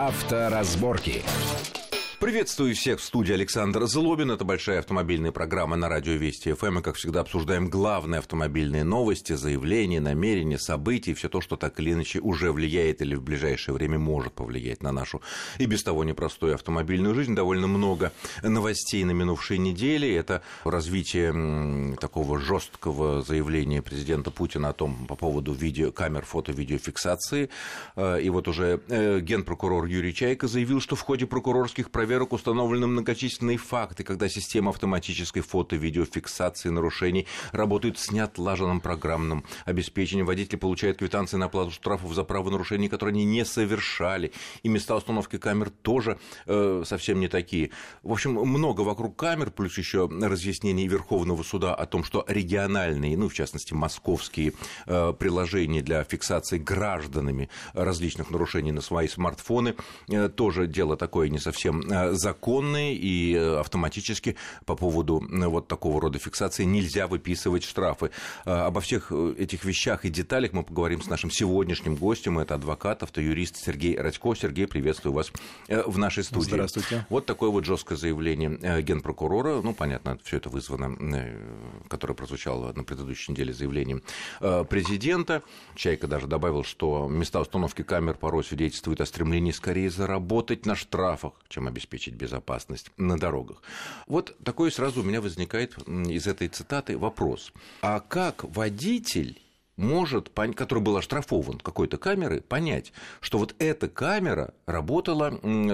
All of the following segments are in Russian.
Авторазборки. Приветствую всех в студии Александр Злобин. Это большая автомобильная программа на радио Вести ФМ. Мы, как всегда, обсуждаем главные автомобильные новости, заявления, намерения, события, все то, что так или иначе уже влияет или в ближайшее время может повлиять на нашу и без того непростую автомобильную жизнь. Довольно много новостей на минувшей неделе. Это развитие такого жесткого заявления президента Путина о том по поводу видео, камер фото-видеофиксации. Э, и вот уже э, генпрокурор Юрий Чайко заявил, что в ходе прокурорских проверок проверок установлены многочисленные факты, когда система автоматической фото-видеофиксации нарушений работает с неотлаженным программным обеспечением. Водители получают квитанции на оплату штрафов за правонарушения, которые они не совершали. И места установки камер тоже э, совсем не такие. В общем, много вокруг камер, плюс еще разъяснений Верховного суда о том, что региональные, ну, в частности, московские э, приложения для фиксации гражданами различных нарушений на свои смартфоны, э, тоже дело такое не совсем законные и э, автоматически по поводу э, вот такого рода фиксации нельзя выписывать штрафы. Э, обо всех этих вещах и деталях мы поговорим с нашим сегодняшним гостем. Это адвокат, автоюрист Сергей Радько. Сергей, приветствую вас в нашей студии. Здравствуйте. Вот такое вот жесткое заявление генпрокурора. Ну, понятно, все это вызвано, которое прозвучало на предыдущей неделе заявлением президента. Чайка даже добавил, что места установки камер порой свидетельствуют о стремлении скорее заработать на штрафах, чем обеспечить обеспечить безопасность на дорогах. Вот такой сразу у меня возникает из этой цитаты вопрос. А как водитель может, который был оштрафован какой-то камерой, понять, что вот эта камера работала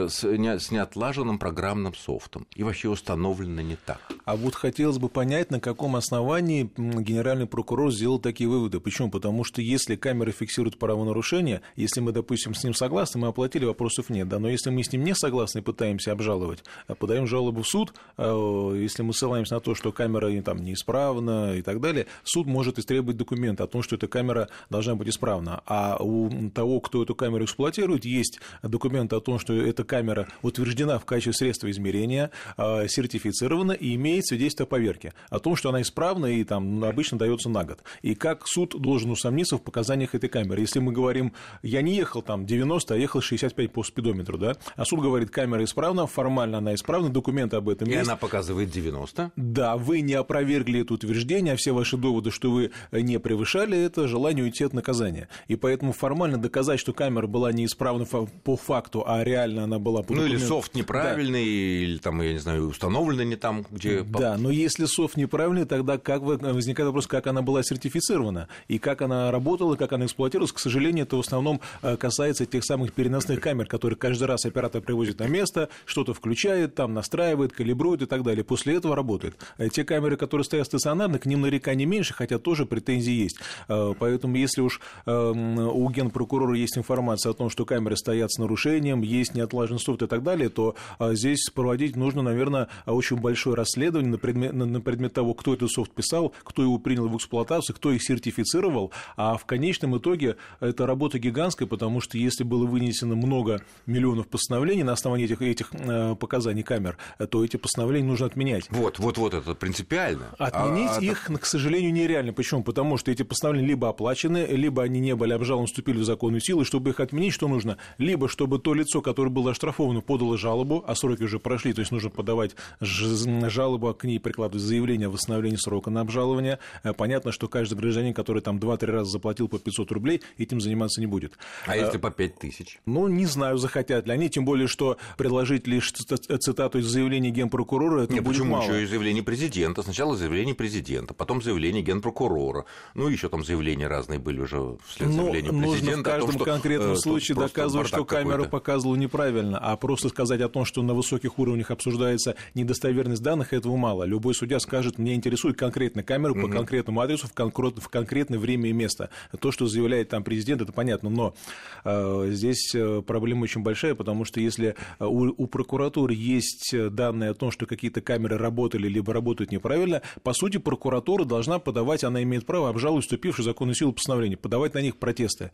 с неотлаженным программным софтом и вообще установлена не так. А вот хотелось бы понять, на каком основании генеральный прокурор сделал такие выводы. Почему? Потому что если камеры фиксируют правонарушение, если мы, допустим, с ним согласны, мы оплатили, вопросов нет. Да? Но если мы с ним не согласны и пытаемся обжаловать, а подаем жалобу в суд, а, если мы ссылаемся на то, что камера там, неисправна и так далее, суд может истребовать документ о том, что эта камера должна быть исправна. А у того, кто эту камеру эксплуатирует, есть документы о том, что эта камера утверждена в качестве средства измерения, а, сертифицирована и имеет свидетельство о поверке, о том, что она исправна и там обычно дается на год. И как суд должен усомниться в показаниях этой камеры. Если мы говорим, я не ехал там 90, а ехал 65 по спидометру, да, а суд говорит, камера исправна, формально она исправна, документы об этом и есть. И она показывает 90? Да, вы не опровергли это утверждение, а все ваши доводы, что вы не превышали это желание уйти от наказания. И поэтому формально доказать, что камера была неисправна по факту, а реально она была по Ну или софт неправильный, да. или там, я не знаю, установлена не там, где... Да, но если софт неправильный, тогда как возникает вопрос, как она была сертифицирована, и как она работала, как она эксплуатировалась. К сожалению, это в основном э, касается тех самых переносных камер, которые каждый раз оператор привозит на место, что-то включает, там настраивает, калибрует и так далее. После этого работает. Э, те камеры, которые стоят стационарно, к ним нареканий меньше, хотя тоже претензии есть. Э, Поэтому, если уж эм, у генпрокурора есть информация о том, что камеры стоят с нарушением, есть неотлаженный софт и так далее, то а, здесь проводить нужно, наверное, очень большое расследование на предмет, на предмет того, кто этот софт писал, кто его принял в эксплуатацию, кто их сертифицировал. А в конечном итоге это работа гигантская, потому что если было вынесено много миллионов постановлений на основании этих, этих э, показаний камер, то эти постановления нужно отменять. Вот, вот, вот это принципиально. Отменить а, а их, а... к сожалению, нереально. Почему? Потому что эти постановления либо оплачены, либо они не были обжалованы, вступили в законную силу, и чтобы их отменить, что нужно? Либо чтобы то лицо, которое было оштрафовано, подало жалобу, а сроки уже прошли, то есть нужно подавать жалобу, а к ней прикладывать заявление о восстановлении срока на обжалование. Э, понятно, что каждый гражданин, который там 2-3 раза заплатил по 500 рублей, этим заниматься не будет. А если по 5 тысяч? Ну, не знаю, захотят ли они, тем более, что предложить лишь цитату из заявления генпрокурора, это Нет, будет почему мало. еще и заявление президента? Сначала заявление президента, потом заявление генпрокурора, ну, еще там заявления разные были уже вслед ну, заявлению президента. Нужно в каждом том, что, конкретном э, случае доказывать, что камера показывала неправильно, а просто сказать о том, что на высоких уровнях обсуждается недостоверность данных, этого мало. Любой судья скажет, мне интересует конкретно камера угу. по конкретному адресу в, конкрет, в конкретное время и место. То, что заявляет там президент, это понятно, но э, здесь э, проблема очень большая, потому что если э, у, у прокуратуры есть данные о том, что какие-то камеры работали либо работают неправильно, по сути, прокуратура должна подавать, она имеет право обжаловать вступившую в законную силу постановления, подавать на них протесты.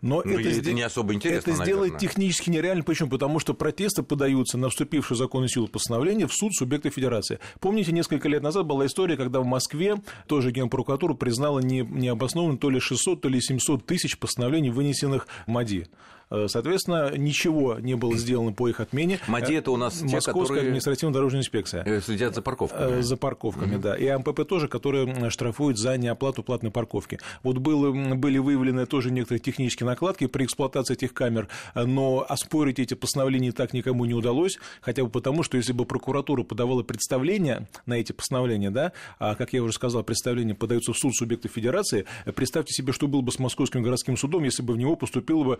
Но ну, это, это не особо интересно, Это наверное. сделать технически нереально. Почему? Потому что протесты подаются на вступившую в законную силу постановление в суд субъекта федерации. Помните, несколько лет назад была история, когда в Москве тоже генпрокуратура признала не, необоснованным то ли 600, то ли 700 тысяч постановлений, вынесенных МАДИ. Э, соответственно, ничего не было сделано по их отмене. МАДИ это у нас те, Московская которые административно-дорожная инспекция. следят за парковками. За парковками, да. И МПП тоже, которые штрафуют за неоплату платной парковки. Вот было, были выявлены тоже некоторые технические накладки при эксплуатации этих камер, но оспорить эти постановления так никому не удалось, хотя бы потому, что если бы прокуратура подавала представление на эти постановления, да, а, как я уже сказал, представления подаются в суд субъектов федерации, представьте себе, что было бы с Московским городским судом, если бы в него поступило бы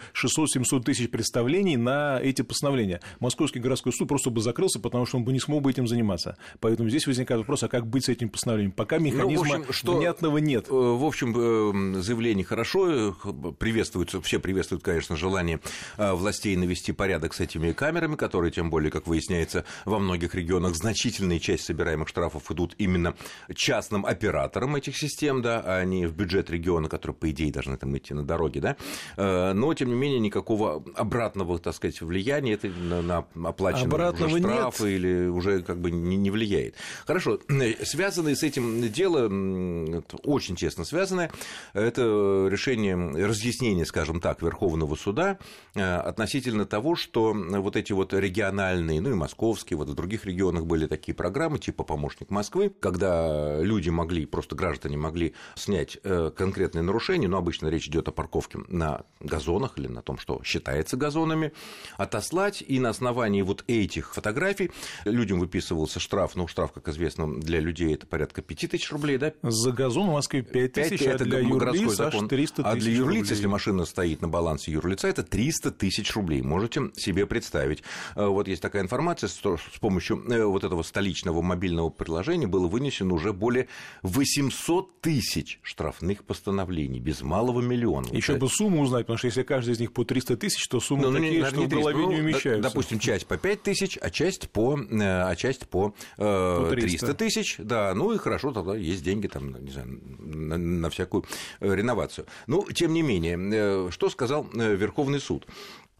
600-700 тысяч представлений на эти постановления. Московский городской суд просто бы закрылся, потому что он бы не смог бы этим заниматься. Поэтому здесь возникает вопрос, а как быть с этим постановлением? Пока механизма ну, общем, что, внятного нет. Э, в общем, э, заявление хорошо, э, приветствуется, все приветствуют, конечно, желание властей навести порядок с этими камерами, которые, тем более, как выясняется, во многих регионах значительная часть собираемых штрафов идут именно частным операторам этих систем, да, а не в бюджет региона, который, по идее, должны там идти на дороге, да. Но, тем не менее, никакого обратного, так сказать, влияния это на, на оплаченные уже штрафы нет. или уже как бы не, не влияет. Хорошо, связанные с этим дело очень тесно связанное, это решение, разъяснение, скажем так, Верховного суда э, относительно того, что вот эти вот региональные, ну и московские, вот в других регионах были такие программы, типа «Помощник Москвы», когда люди могли, просто граждане могли снять э, конкретные нарушения, но обычно речь идет о парковке на газонах или на том, что считается газонами, отослать, и на основании вот этих фотографий людям выписывался штраф, ну, штраф, как известно, для людей это порядка 5 тысяч рублей, да? За газон в Москве 5 тысяч, а для юрлиц аж 300 тысяч А для юрлиц, если машина стоит на балансе юрлица, это 300 тысяч рублей, можете себе представить. Э, вот есть такая информация, что с помощью э, вот этого столичного мобильного приложения было вынесено уже более 800 тысяч штрафных постановлений, без малого миллиона. Еще бы сумму узнать, потому что если каждый из них по 300 тысяч, то суммы ну, ну такие, не, что в голове ну, не умещаются. Допустим, часть по 5 тысяч, а часть по, э, а часть по, э, 300 тысяч, да, ну и хорошо, тогда есть деньги там, не знаю, на, на всякую э, реновацию. Ну, тем не менее, э, что сказал Верховный суд?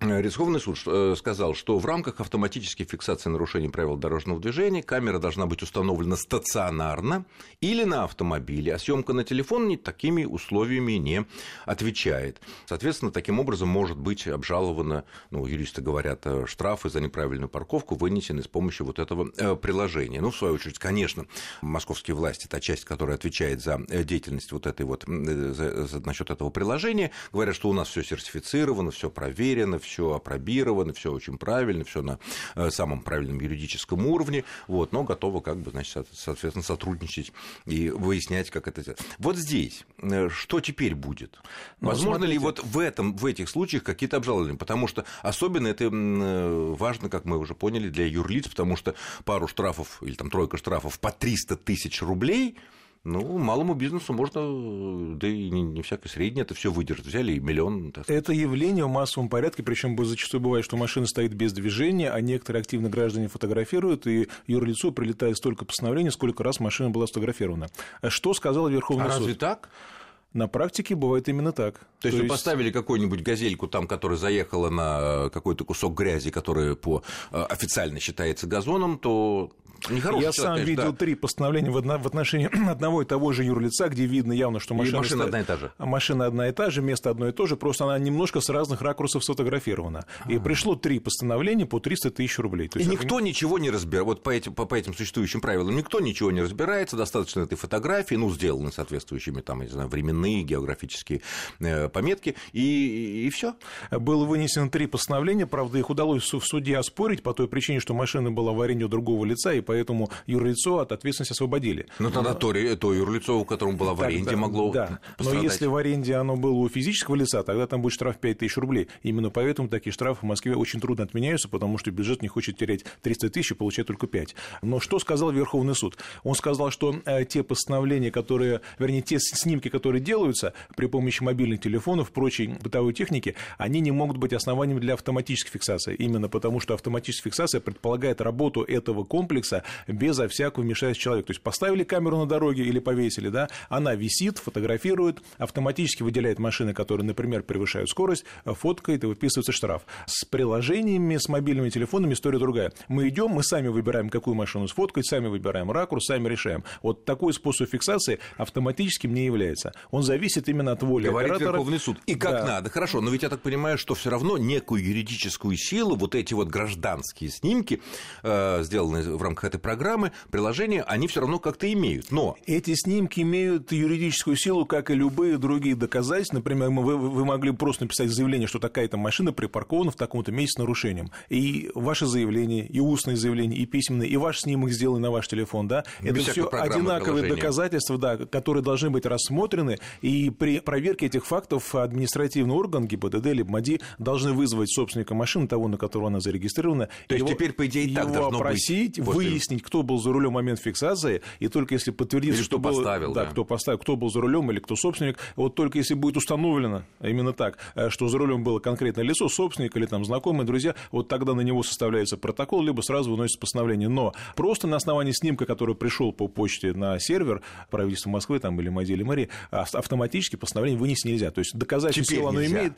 Верховный суд э, сказал, что в рамках автоматической фиксации нарушений правил дорожного движения камера должна быть установлена стационарно или на автомобиле, а съемка на телефон не такими условиями не отвечает. Соответственно, таким образом может быть обжаловано, ну, юристы говорят, э, штрафы за неправильную парковку вынесены с помощью вот этого э, приложения. Ну, в свою очередь, конечно, московские власти, та часть, которая отвечает за деятельность вот этой вот, за, за, насчет этого приложения, говорят, что у нас все сертифицировано, все проверено, все опробировано, все очень правильно, все на э, самом правильном юридическом уровне, вот, но готовы, как бы, значит, соответственно, сотрудничать и выяснять, как это сделать. Вот здесь э, что теперь будет? Ну, Возможно смотрите. ли вот в, этом, в этих случаях какие-то обжалования? Потому что особенно это э, важно, как мы уже поняли, для юрлиц, потому что пару штрафов или там тройка штрафов по 300 тысяч рублей – ну, малому бизнесу можно, да и не, не всякое среднее это все выдержать. Взяли и миллион. Так это явление в массовом порядке, причем зачастую бывает, что машина стоит без движения, а некоторые активно граждане фотографируют, и юрлицу прилетает столько постановлений, сколько раз машина была сфотографирована. Что сказал Верховный а суд? разве так? На практике бывает именно так. То, есть, вы поставили какую-нибудь газельку, там, которая заехала на какой-то кусок грязи, который по э, официально считается газоном, то Нехороший Я человек, сам конечно, видел да. три постановления в отношении одного и того же юрлица, где видно явно, что машина, и машина стоит... одна и та же. Машина одна и та же, место одно и то же, просто она немножко с разных ракурсов сфотографирована. А-а-а. И пришло три постановления по 300 тысяч рублей. То и никто это... ничего не разбирает. Вот по этим, по, по этим существующим правилам никто ничего не разбирается, достаточно этой фотографии, ну, сделаны соответствующими, там, не знаю, временные, географические э, пометки, и, и все. Было вынесено три постановления, правда, их удалось в суде оспорить по той причине, что машина была в аренде у другого лица, и поэтому юрлицо от ответственности освободили. Ну, тогда то, то юрлицо, у которого была в аренде, тогда, могло Да, пострадать. но если в аренде оно было у физического лица, тогда там будет штраф 5 тысяч рублей. Именно поэтому такие штрафы в Москве очень трудно отменяются, потому что бюджет не хочет терять 300 тысяч и получать только 5. Но что сказал Верховный суд? Он сказал, что э, те постановления, которые, вернее, те снимки, которые делаются при помощи мобильных телефонов, прочей бытовой техники, они не могут быть основанием для автоматической фиксации. Именно потому, что автоматическая фиксация предполагает работу этого комплекса безо всякого вмешательства человека. То есть поставили камеру на дороге или повесили, да, она висит, фотографирует, автоматически выделяет машины, которые, например, превышают скорость, фоткает и выписывается штраф. С приложениями, с мобильными телефонами история другая. Мы идем, мы сами выбираем, какую машину сфоткать, сами выбираем ракурс, сами решаем. Вот такой способ фиксации автоматическим не является. Он зависит именно от воли Говорит оператора, Верховный суд. И как да. надо. Хорошо, но ведь я так понимаю, что все равно некую юридическую силу вот эти вот гражданские снимки, э, сделанные в рамках этой программы, приложения, они все равно как-то имеют. Но эти снимки имеют юридическую силу, как и любые другие доказательства. Например, вы, вы могли просто написать заявление, что такая-то машина припаркована в таком-то месте с нарушением. И ваше заявление, и устное заявление, и письменное, и ваш снимок сделан на ваш телефон, да, Без это все одинаковые доказательства, да, которые должны быть рассмотрены, и при проверке этих фактов административный орган, ГИБДД или МАДИ, должны вызвать собственника машины, того, на которого она зарегистрирована. То есть теперь, по идее, так должно опросить, быть. выяснить, кто был за рулем в момент фиксации, и только если подтвердится, или что был, поставил, да, да. кто поставил, кто был за рулем или кто собственник, вот только если будет установлено именно так, э, что за рулем было конкретное лицо, собственник или там знакомые, друзья, вот тогда на него составляется протокол, либо сразу выносится постановление. Но просто на основании снимка, который пришел по почте на сервер правительства Москвы там, или МАДИ или мэрии, автоматически постановление вынести нельзя. То есть доказательство силу оно имеет.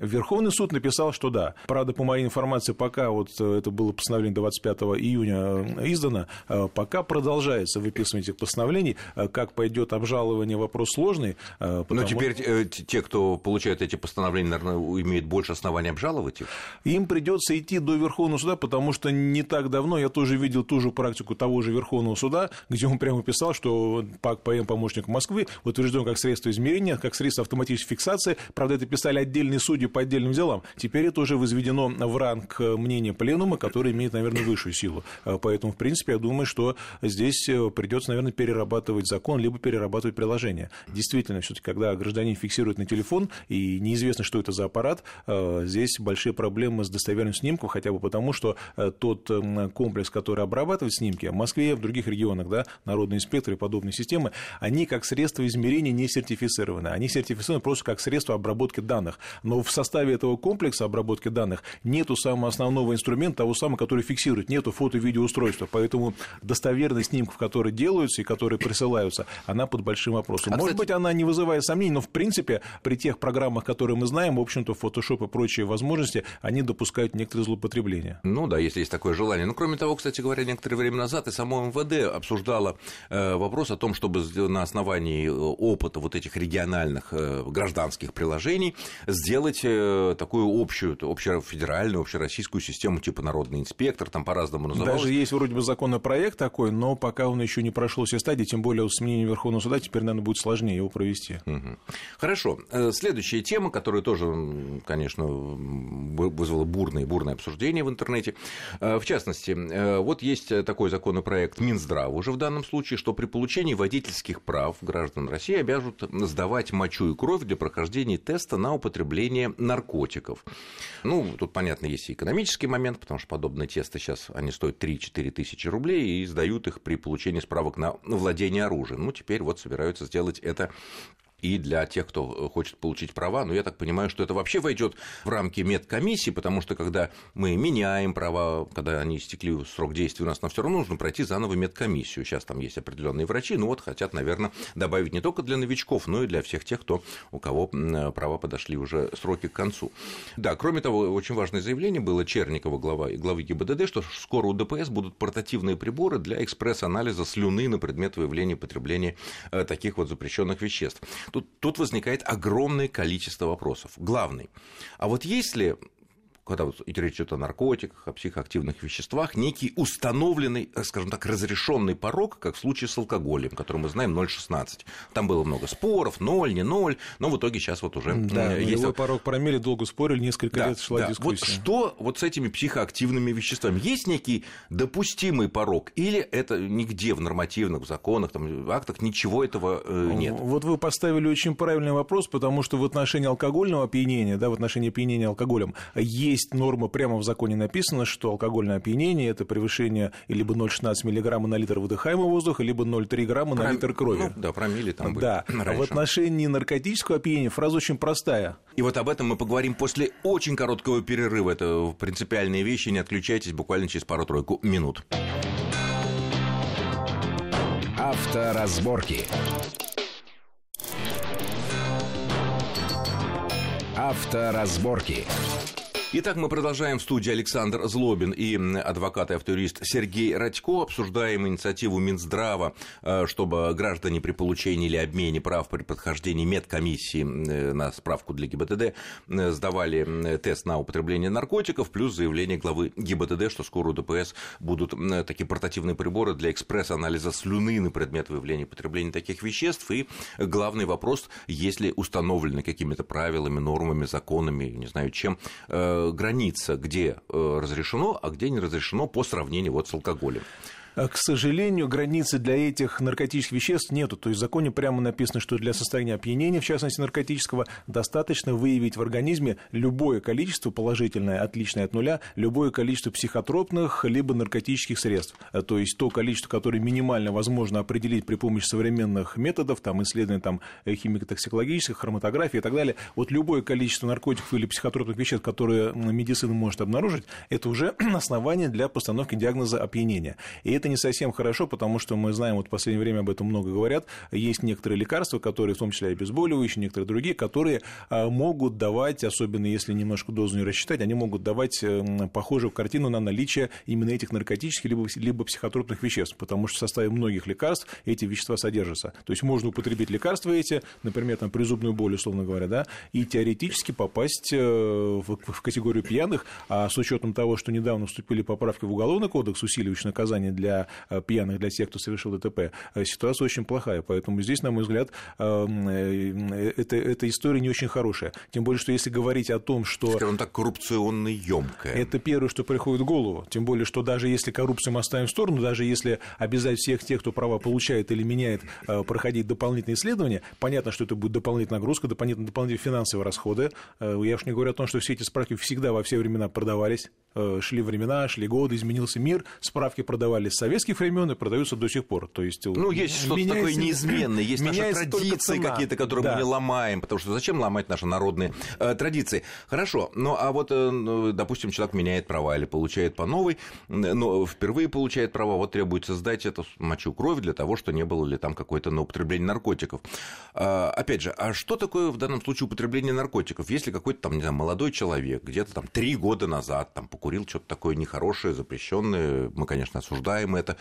Верховный суд написал, что да. Правда, по моей информации, пока вот э, это было постановление 25 июня э, издано, э, пока продолжается выписывание этих постановлений. Как пойдет обжалование, вопрос сложный. Потому... Но теперь те, кто получают эти постановления, наверное, имеют больше оснований обжаловать их? Им придется идти до Верховного суда, потому что не так давно я тоже видел ту же практику того же Верховного суда, где он прямо писал, что ПАК ПМ помощник Москвы утвержден как средство измерения, как средство автоматической фиксации. Правда, это писали отдельные судьи по отдельным делам. Теперь это уже возведено в ранг мнения пленума, который имеет, наверное, высшую силу. Э, поэтому, в принципе, я думаю, что здесь э, придется, наверное, перерабатывать закон, либо перерабатывать приложение. Действительно, все-таки, когда гражданин фиксирует на телефон, и неизвестно, что это за аппарат, э, здесь большие проблемы с достоверностью снимков, хотя бы потому, что тот комплекс, который обрабатывает снимки, в Москве, в других регионах, да, народные инспекторы и подобные системы, они как средство измерения не сертифицированы. Они сертифицированы просто как средство обработки данных. Но в составе этого комплекса обработки данных нету самого основного инструмента, того самого, который фиксирует, нету фото-видеоустройства. Поэтому достоверность снимков, которые делаются и которые присылаются, она под большим вопросом. А, Может кстати... быть, она не вызывает сомнений, но в принципе при тех программах, которые мы знаем, в общем-то, Photoshop и прочие возможности, они допускают некоторые злоупотребления. Ну да, если есть такое желание. Ну, кроме того, кстати говоря, некоторое время назад и само МВД обсуждало э, вопрос о том, чтобы на основании э, опыта вот этих региональных э, гражданских приложений сделать Э, такую общую, общефедеральную, общероссийскую систему типа народный инспектор, там по-разному называлось. Даже есть вроде бы законопроект такой, но пока он еще не прошел все стадии, тем более с мнением Верховного суда, теперь, наверное, будет сложнее его провести. Угу. Хорошо. Э, следующая тема, которая тоже, конечно, вызвала бурное бурное обсуждение в интернете. Э, в частности, вот есть такой законопроект Минздрава уже в данном случае, что при получении водительских прав граждан России обяжут сдавать мочу и кровь для прохождения теста на употребление наркотиков. Ну, тут, понятно, есть и экономический момент, потому что подобные тесты сейчас, они стоят 3-4 тысячи рублей и сдают их при получении справок на владение оружием. Ну, теперь вот собираются сделать это и для тех, кто э, хочет получить права. Но я так понимаю, что это вообще войдет в рамки медкомиссии, потому что когда мы меняем права, когда они истекли срок действия у нас, нам все равно нужно пройти заново медкомиссию. Сейчас там есть определенные врачи, ну вот хотят, наверное, добавить не только для новичков, но и для всех тех, кто, у кого права подошли уже сроки к концу. Да, кроме того, очень важное заявление было Черникова, глава, главы ГИБДД, что скоро у ДПС будут портативные приборы для экспресс-анализа слюны на предмет выявления потребления э, таких вот запрещенных веществ. Тут, тут возникает огромное количество вопросов. Главный. А вот если когда вот речь идет о наркотиках, о психоактивных веществах, некий установленный, э, скажем так, разрешенный порог, как в случае с алкоголем, который мы знаем 0,16. Там было много споров, 0, не 0, но в итоге сейчас вот уже да, есть... Его порог промили, долго спорили, несколько да, лет шла да. дискуссия. Вот что вот с этими психоактивными веществами? Есть некий допустимый порог или это нигде в нормативных законах, там, актах ничего этого э, нет? Вот вы поставили очень правильный вопрос, потому что в отношении алкогольного опьянения, да, в отношении опьянения алкоголем есть есть норма, прямо в законе написано, что алкогольное опьянение – это превышение либо 0,16 миллиграмма на литр выдыхаемого воздуха, либо 0,3 грамма на литр крови. Ну, да, промили там были Да, раньше. в отношении наркотического опьянения фраза очень простая. И вот об этом мы поговорим после очень короткого перерыва. Это принципиальные вещи, не отключайтесь буквально через пару-тройку минут. Авторазборки. Авторазборки. Итак, мы продолжаем в студии Александр Злобин и адвокат и автоюрист Сергей Радько. Обсуждаем инициативу Минздрава, э, чтобы граждане при получении или обмене прав при подхождении медкомиссии э, на справку для ГИБДД э, сдавали тест на употребление наркотиков, плюс заявление главы ГИБДД, что скоро у ДПС будут такие портативные приборы для экспресс-анализа слюны на предмет выявления потребления таких веществ. И главный вопрос, если установлены какими-то правилами, нормами, законами, не знаю чем, граница, где э, разрешено, а где не разрешено по сравнению вот с алкоголем. А, к сожалению, границы для этих наркотических веществ нету. То есть в законе прямо написано, что для состояния опьянения, в частности наркотического, достаточно выявить в организме любое количество положительное, отличное от нуля, любое количество психотропных либо наркотических средств. А, то есть то количество, которое минимально возможно определить при помощи современных методов, там, исследований там, э, химико-токсикологических, хроматографии и так далее. Вот любое количество наркотиков или психотропных веществ, которые медицина может обнаружить, это уже основание для постановки диагноза опьянения. И это не совсем хорошо, потому что мы знаем, вот в последнее время об этом много говорят, есть некоторые лекарства, которые, в том числе обезболивающие, некоторые другие, которые а, могут давать, особенно если немножко дозу не рассчитать, они могут давать эм, похожую картину на наличие именно этих наркотических либо, либо психотропных веществ, потому что в составе многих лекарств эти вещества содержатся. То есть можно употребить лекарства эти, например, там, при зубной боли, условно говоря, да, и теоретически попасть э, в, в категорию пьяных, а с учетом того, что недавно вступили поправки в Уголовный кодекс, усиливающие наказание для для э, пьяных, для тех, кто совершил ДТП, э, ситуация очень плохая. Поэтому здесь, на мой взгляд, э, эта, эта история не очень хорошая. Тем более, что если говорить о том, что... Скажем так, коррупционно емкая. Это первое, что приходит в голову. Тем более, что даже если коррупцию мы оставим в сторону, даже если обязать всех тех, кто права получает или меняет, проходить дополнительные исследования, понятно, что это будет дополнительная нагрузка, дополнительные, дополнительные финансовые расходы. Я уж не говорю о том, что все эти справки всегда во все времена продавались. Шли времена, шли годы, изменился мир, справки продавались советских времен и продаются до сих пор. То есть, ну, есть что-то такое неизменное, есть наши традиции какие-то, которые да. мы не ломаем, потому что зачем ломать наши народные э, традиции? Хорошо, ну а вот, э, ну, допустим, человек меняет права или получает по новой, но впервые получает права, вот требуется сдать эту мочу кровь для того, что не было ли там какое-то на употребление наркотиков. А, опять же, а что такое в данном случае употребление наркотиков? Если какой-то там, не знаю, молодой человек где-то там три года назад там покурил что-то такое нехорошее, запрещенное, мы, конечно, осуждаем это,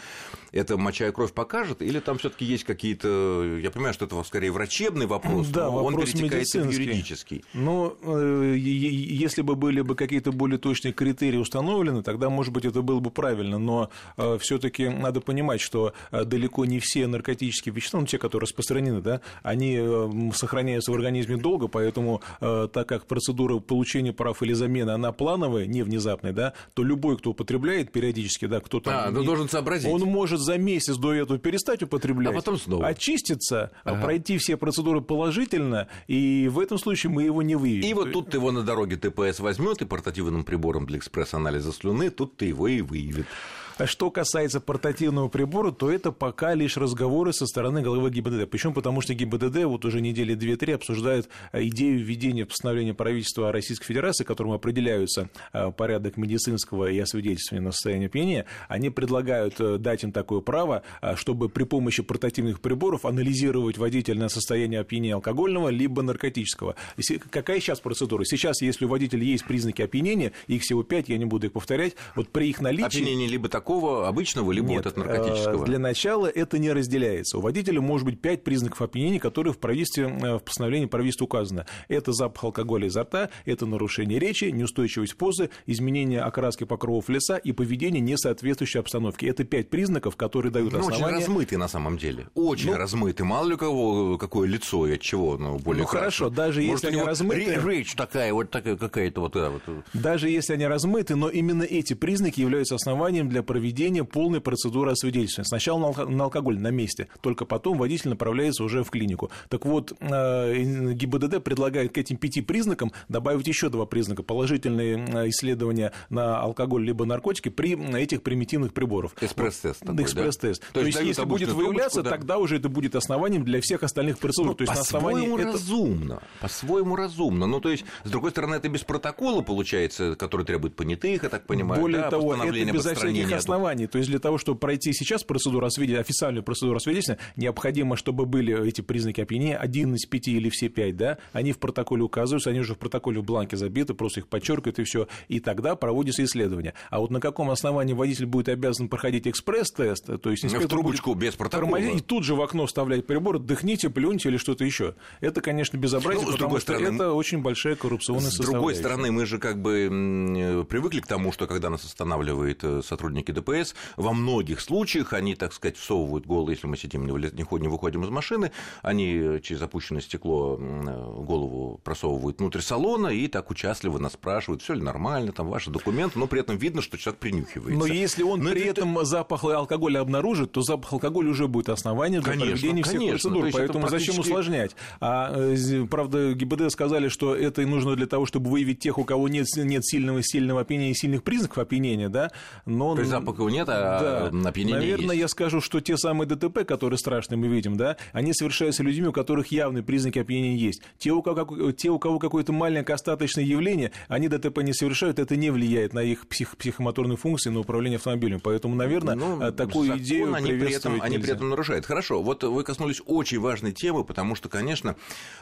это моча и кровь покажет, или там все таки есть какие-то... Я понимаю, что это скорее врачебный вопрос, да, но вопрос он перетекает в юридический. Ну, э, если бы были бы какие-то более точные критерии установлены, тогда, может быть, это было бы правильно, но э, все таки надо понимать, что э, далеко не все наркотические вещества, ну, те, которые распространены, да, они сохраняются в организме долго, поэтому, так как процедура получения прав или замены, она плановая, не внезапная, да, то любой, кто употребляет периодически, да, кто-то... А, ну, должен сообразить. Он может за месяц до этого перестать употреблять, а потом снова. очиститься, ага. пройти все процедуры положительно, и в этом случае мы его не выявим. И вот тут его на дороге ТПС возьмет и портативным прибором для экспресс-анализа слюны, тут ты его и выявит. А что касается портативного прибора, то это пока лишь разговоры со стороны главы ГИБДД. Почему? Потому что ГИБДД вот уже недели две-три обсуждает э, идею введения постановления правительства Российской Федерации, которым определяются э, порядок медицинского и освидетельствования на состояние опьянения. Они предлагают э, дать им такое право, чтобы при помощи портативных приборов анализировать водителя на состояние опьянения алкогольного либо наркотического. Какая сейчас процедура? Сейчас, если у водителя есть признаки опьянения, их всего пять, я не буду их повторять, вот при их наличии... Опьянение либо такое такого обычного, либо Нет, вот от наркотического? Э, для начала это не разделяется. У водителя может быть пять признаков опьянения, которые в, правительстве, э, в постановлении правительства указаны. Это запах алкоголя изо рта, это нарушение речи, неустойчивость позы, изменение окраски покровов лица и поведение, не соответствующее обстановке. Это пять признаков, которые дают ну, основание... очень размыты на самом деле. Очень ну, размыты. Мало ли у кого какое лицо и от чего ну, более Ну, хорошо, даже Может, если они размыты... Речь такая, вот такая какая-то вот, да, вот... Даже если они размыты, но именно эти признаки являются основанием для проведения полной процедуры освидетельствования. Сначала на алкоголь на месте, только потом водитель направляется уже в клинику. Так вот, э, ГИБДД предлагает к этим пяти признакам добавить еще два признака. Положительные э, исследования на алкоголь либо наркотики при этих примитивных приборов. Экспресс-тест. Такой, Экспресс-тест. Да? То, То есть, если будет выявляться, да? тогда уже это будет основанием для всех остальных процедур. Ну, то есть, на основании это... разумно. По-своему разумно. Ну, то есть, с другой стороны, это без протокола получается, который требует понятых, я так понимаю. Более да, того, это безо всяких оснований. То есть для того, чтобы пройти сейчас процедуру освидетельствования, официальную процедуру освидетельствования, необходимо, чтобы были эти признаки опьянения, один из пяти или все пять, да, они в протоколе указываются, они уже в протоколе в бланке забиты, просто их подчеркивают и все, и тогда проводится исследование. А вот на каком основании водитель будет обязан проходить экспресс-тест, то есть в трубочку без протокола. И тут же в окно вставлять прибор, дыхните, плюньте или что-то еще. Это, конечно, безобразие, ну, потому что стороны, это очень большая коррупционная С другой стороны, мы же как бы привыкли к тому, что когда нас останавливают э, сотрудники ДПС, во многих случаях они, так сказать, всовывают голову, если мы сидим, не выходим из машины, они через опущенное стекло э, голову просовывают внутрь салона и так участливо нас спрашивают, все ли нормально, там ваши документы, но при этом видно, что человек принюхивается. Но если он но при это... этом запах алкоголя обнаружит, то запах алкоголя уже будет основанием для конечно, проведения всех конечно, процедур, поэтому практически... зачем усложнять? А, э, правда, ГИБД сказали, что это нужно для того, чтобы выявить тех, у кого нет, нет сильного, сильного опьянения, сильных признаков опьянения, да, но... То есть запаха нет, а да. опьянение Наверное, есть. я скажу, что те самые ДТП, которые страшные мы видим, да, они совершаются людьми, у которых явные признаки опьянения есть. Те, у кого, те, у кого какое-то маленькое остаточное явление, они ДТП не совершают, это не влияет на их псих, психомоторные функции, на управление автомобилем. Поэтому, наверное, ну, такую идею они при, этом, они при этом нарушают. Хорошо, вот вы коснулись очень важной темы, потому что, конечно,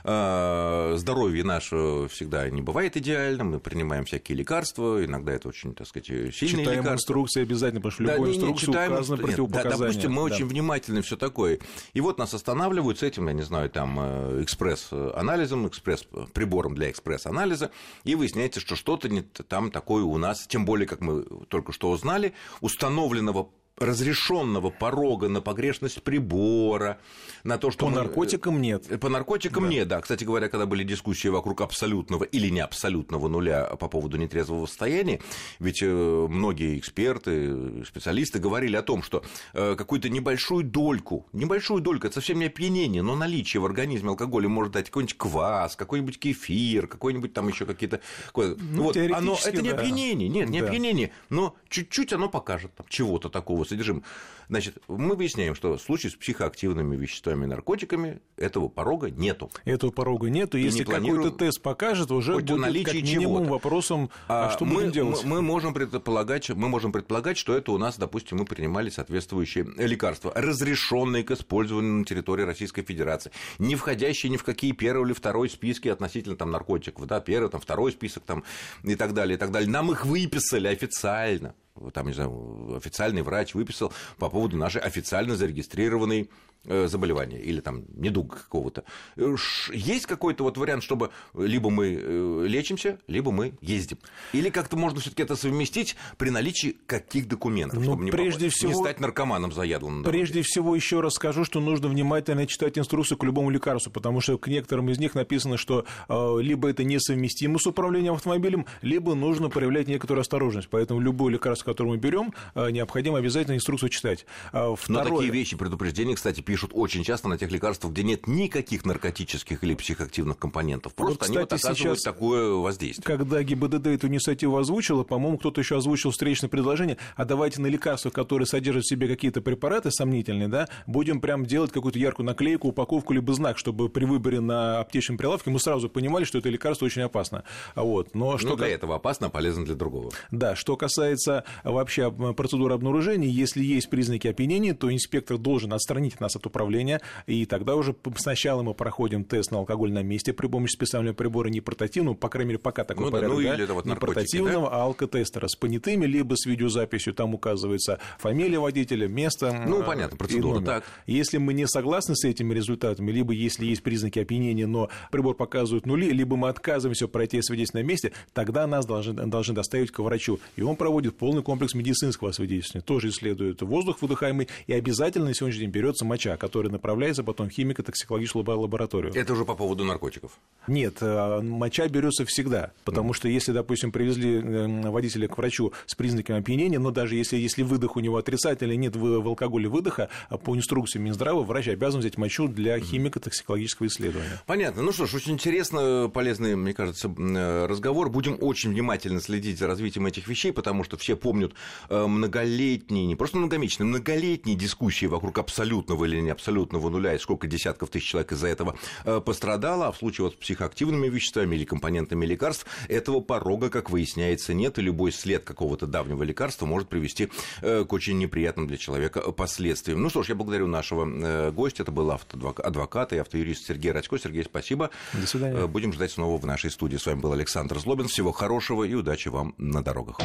э, здоровье наше всегда не бывает идеальным, мы принимаем всякие лекарства, иногда это очень, так сказать, сильные Читаем лекарства. инструкции обязательно, потому что да, любой инструкции читаем, указаны противопоказания. Да, допустим, мы да. очень внимательны, все такое. И вот нас останавливают с этим, я не знаю, там, э, экспресс-анализом, экспресс-прибором для экспресс-анализа, и выясняется, что что-то не там такое у нас, тем более, как мы только что узнали, установленного разрешенного порога на погрешность прибора, на то, что... По мы... наркотикам нет. По наркотикам да. нет, да. Кстати говоря, когда были дискуссии вокруг абсолютного или не абсолютного нуля по поводу нетрезвого состояния, ведь э, многие эксперты, специалисты говорили о том, что э, какую-то небольшую дольку, небольшую дольку, это совсем не опьянение, но наличие в организме алкоголя может дать какой-нибудь квас, какой-нибудь кефир, какой-нибудь там еще какие-то... Ну, вот, оно, это не опьянение, нет, не да. опьянение, но чуть-чуть оно покажет там, чего-то такого содержимого. Значит, мы выясняем, что в случае с психоактивными веществами и наркотиками этого порога нету. Этого порога нету. Если планируем... какой-то тест покажет, уже будет как минимум чего-то. вопросом, а, а что мы, будем делать? Мы можем, предполагать, мы можем предполагать, что это у нас, допустим, мы принимали соответствующие лекарства, разрешенные к использованию на территории Российской Федерации, не входящие ни в какие первый или второй списки относительно там, наркотиков, да, первый, там, второй список там, и так далее, и так далее. Нам их выписали официально там, не знаю, официальный врач выписал по поводу нашей официально зарегистрированной заболевания или там недуга какого-то. Э, есть какой-то вот вариант, чтобы либо мы э, лечимся, либо мы ездим. Или как-то можно все таки это совместить при наличии каких документов, ну, чтобы не, прежде всего, не стать наркоманом заядлым. Прежде всего, еще раз скажу, что нужно внимательно читать инструкцию к любому лекарству, потому что к некоторым из них написано, что либо это несовместимо с управлением автомобилем, либо нужно проявлять некоторую осторожность. Поэтому любое лекарство, которое мы берем, необходимо обязательно инструкцию читать. Второе... Но такие вещи, предупреждения, кстати, пишут очень часто на тех лекарствах, где нет никаких наркотических или психоактивных компонентов. Просто вот, кстати, они вот оказывают такое воздействие. Когда ГИБДД эту инициативу озвучила, по-моему, кто-то еще озвучил встречное предложение, а давайте на лекарства, которые содержат в себе какие-то препараты сомнительные, да, будем прям делать какую-то яркую наклейку, упаковку, либо знак, чтобы при выборе на аптечном прилавке мы сразу понимали, что это лекарство очень опасно. Вот. Но что ну, для этого опасно, а полезно для другого. Да, что касается вообще процедуры обнаружения, если есть признаки опьянения, то инспектор должен отстранить нас от управления, и тогда уже сначала мы проходим тест на алкоголь на месте при помощи специального прибора, не портативного, по крайней мере, пока такой ну, порядок, ну, да, или это вот не портативного, да? а алкотестера с понятыми, либо с видеозаписью, там указывается фамилия водителя, место. Ну, понятно, процедура, так. Если мы не согласны с этими результатами, либо если есть признаки опьянения, но прибор показывает нули, либо мы отказываемся пройти свидетельство на месте, тогда нас должны, должны доставить к врачу, и он проводит полный комплекс медицинского освидетельствования. Тоже исследует воздух выдыхаемый, и обязательно на сегодняшний день берется моча, который направляется потом в химико-токсикологическую лабораторию. Это уже по поводу наркотиков? Нет, э, моча берется всегда, потому mm. что если, допустим, привезли э, водителя к врачу с признаками опьянения, но даже если, если выдох у него отрицательный, нет в, в алкоголе выдоха, а по инструкции Минздрава врач обязан взять мочу для химико-токсикологического исследования. Понятно. Ну что ж, очень интересно, полезный, мне кажется, э, разговор. Будем очень внимательно следить за развитием этих вещей, потому что все помнят многолетние, не просто многомесячные, многолетние дискуссии вокруг абсолютного или выделения абсолютного нуля, и сколько десятков тысяч человек из-за этого э, пострадало, а в случае вот с психоактивными веществами или компонентами лекарств этого порога, как выясняется, нет, и любой след какого-то давнего лекарства может привести э, к очень неприятным для человека последствиям. Ну что ж, я благодарю нашего гостя, это был адвокат и автоюрист Сергей Радько. Сергей, спасибо. До свидания. Будем ждать снова в нашей студии. С вами был Александр Злобин. Всего хорошего и удачи вам на дорогах.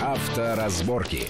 Авторазборки.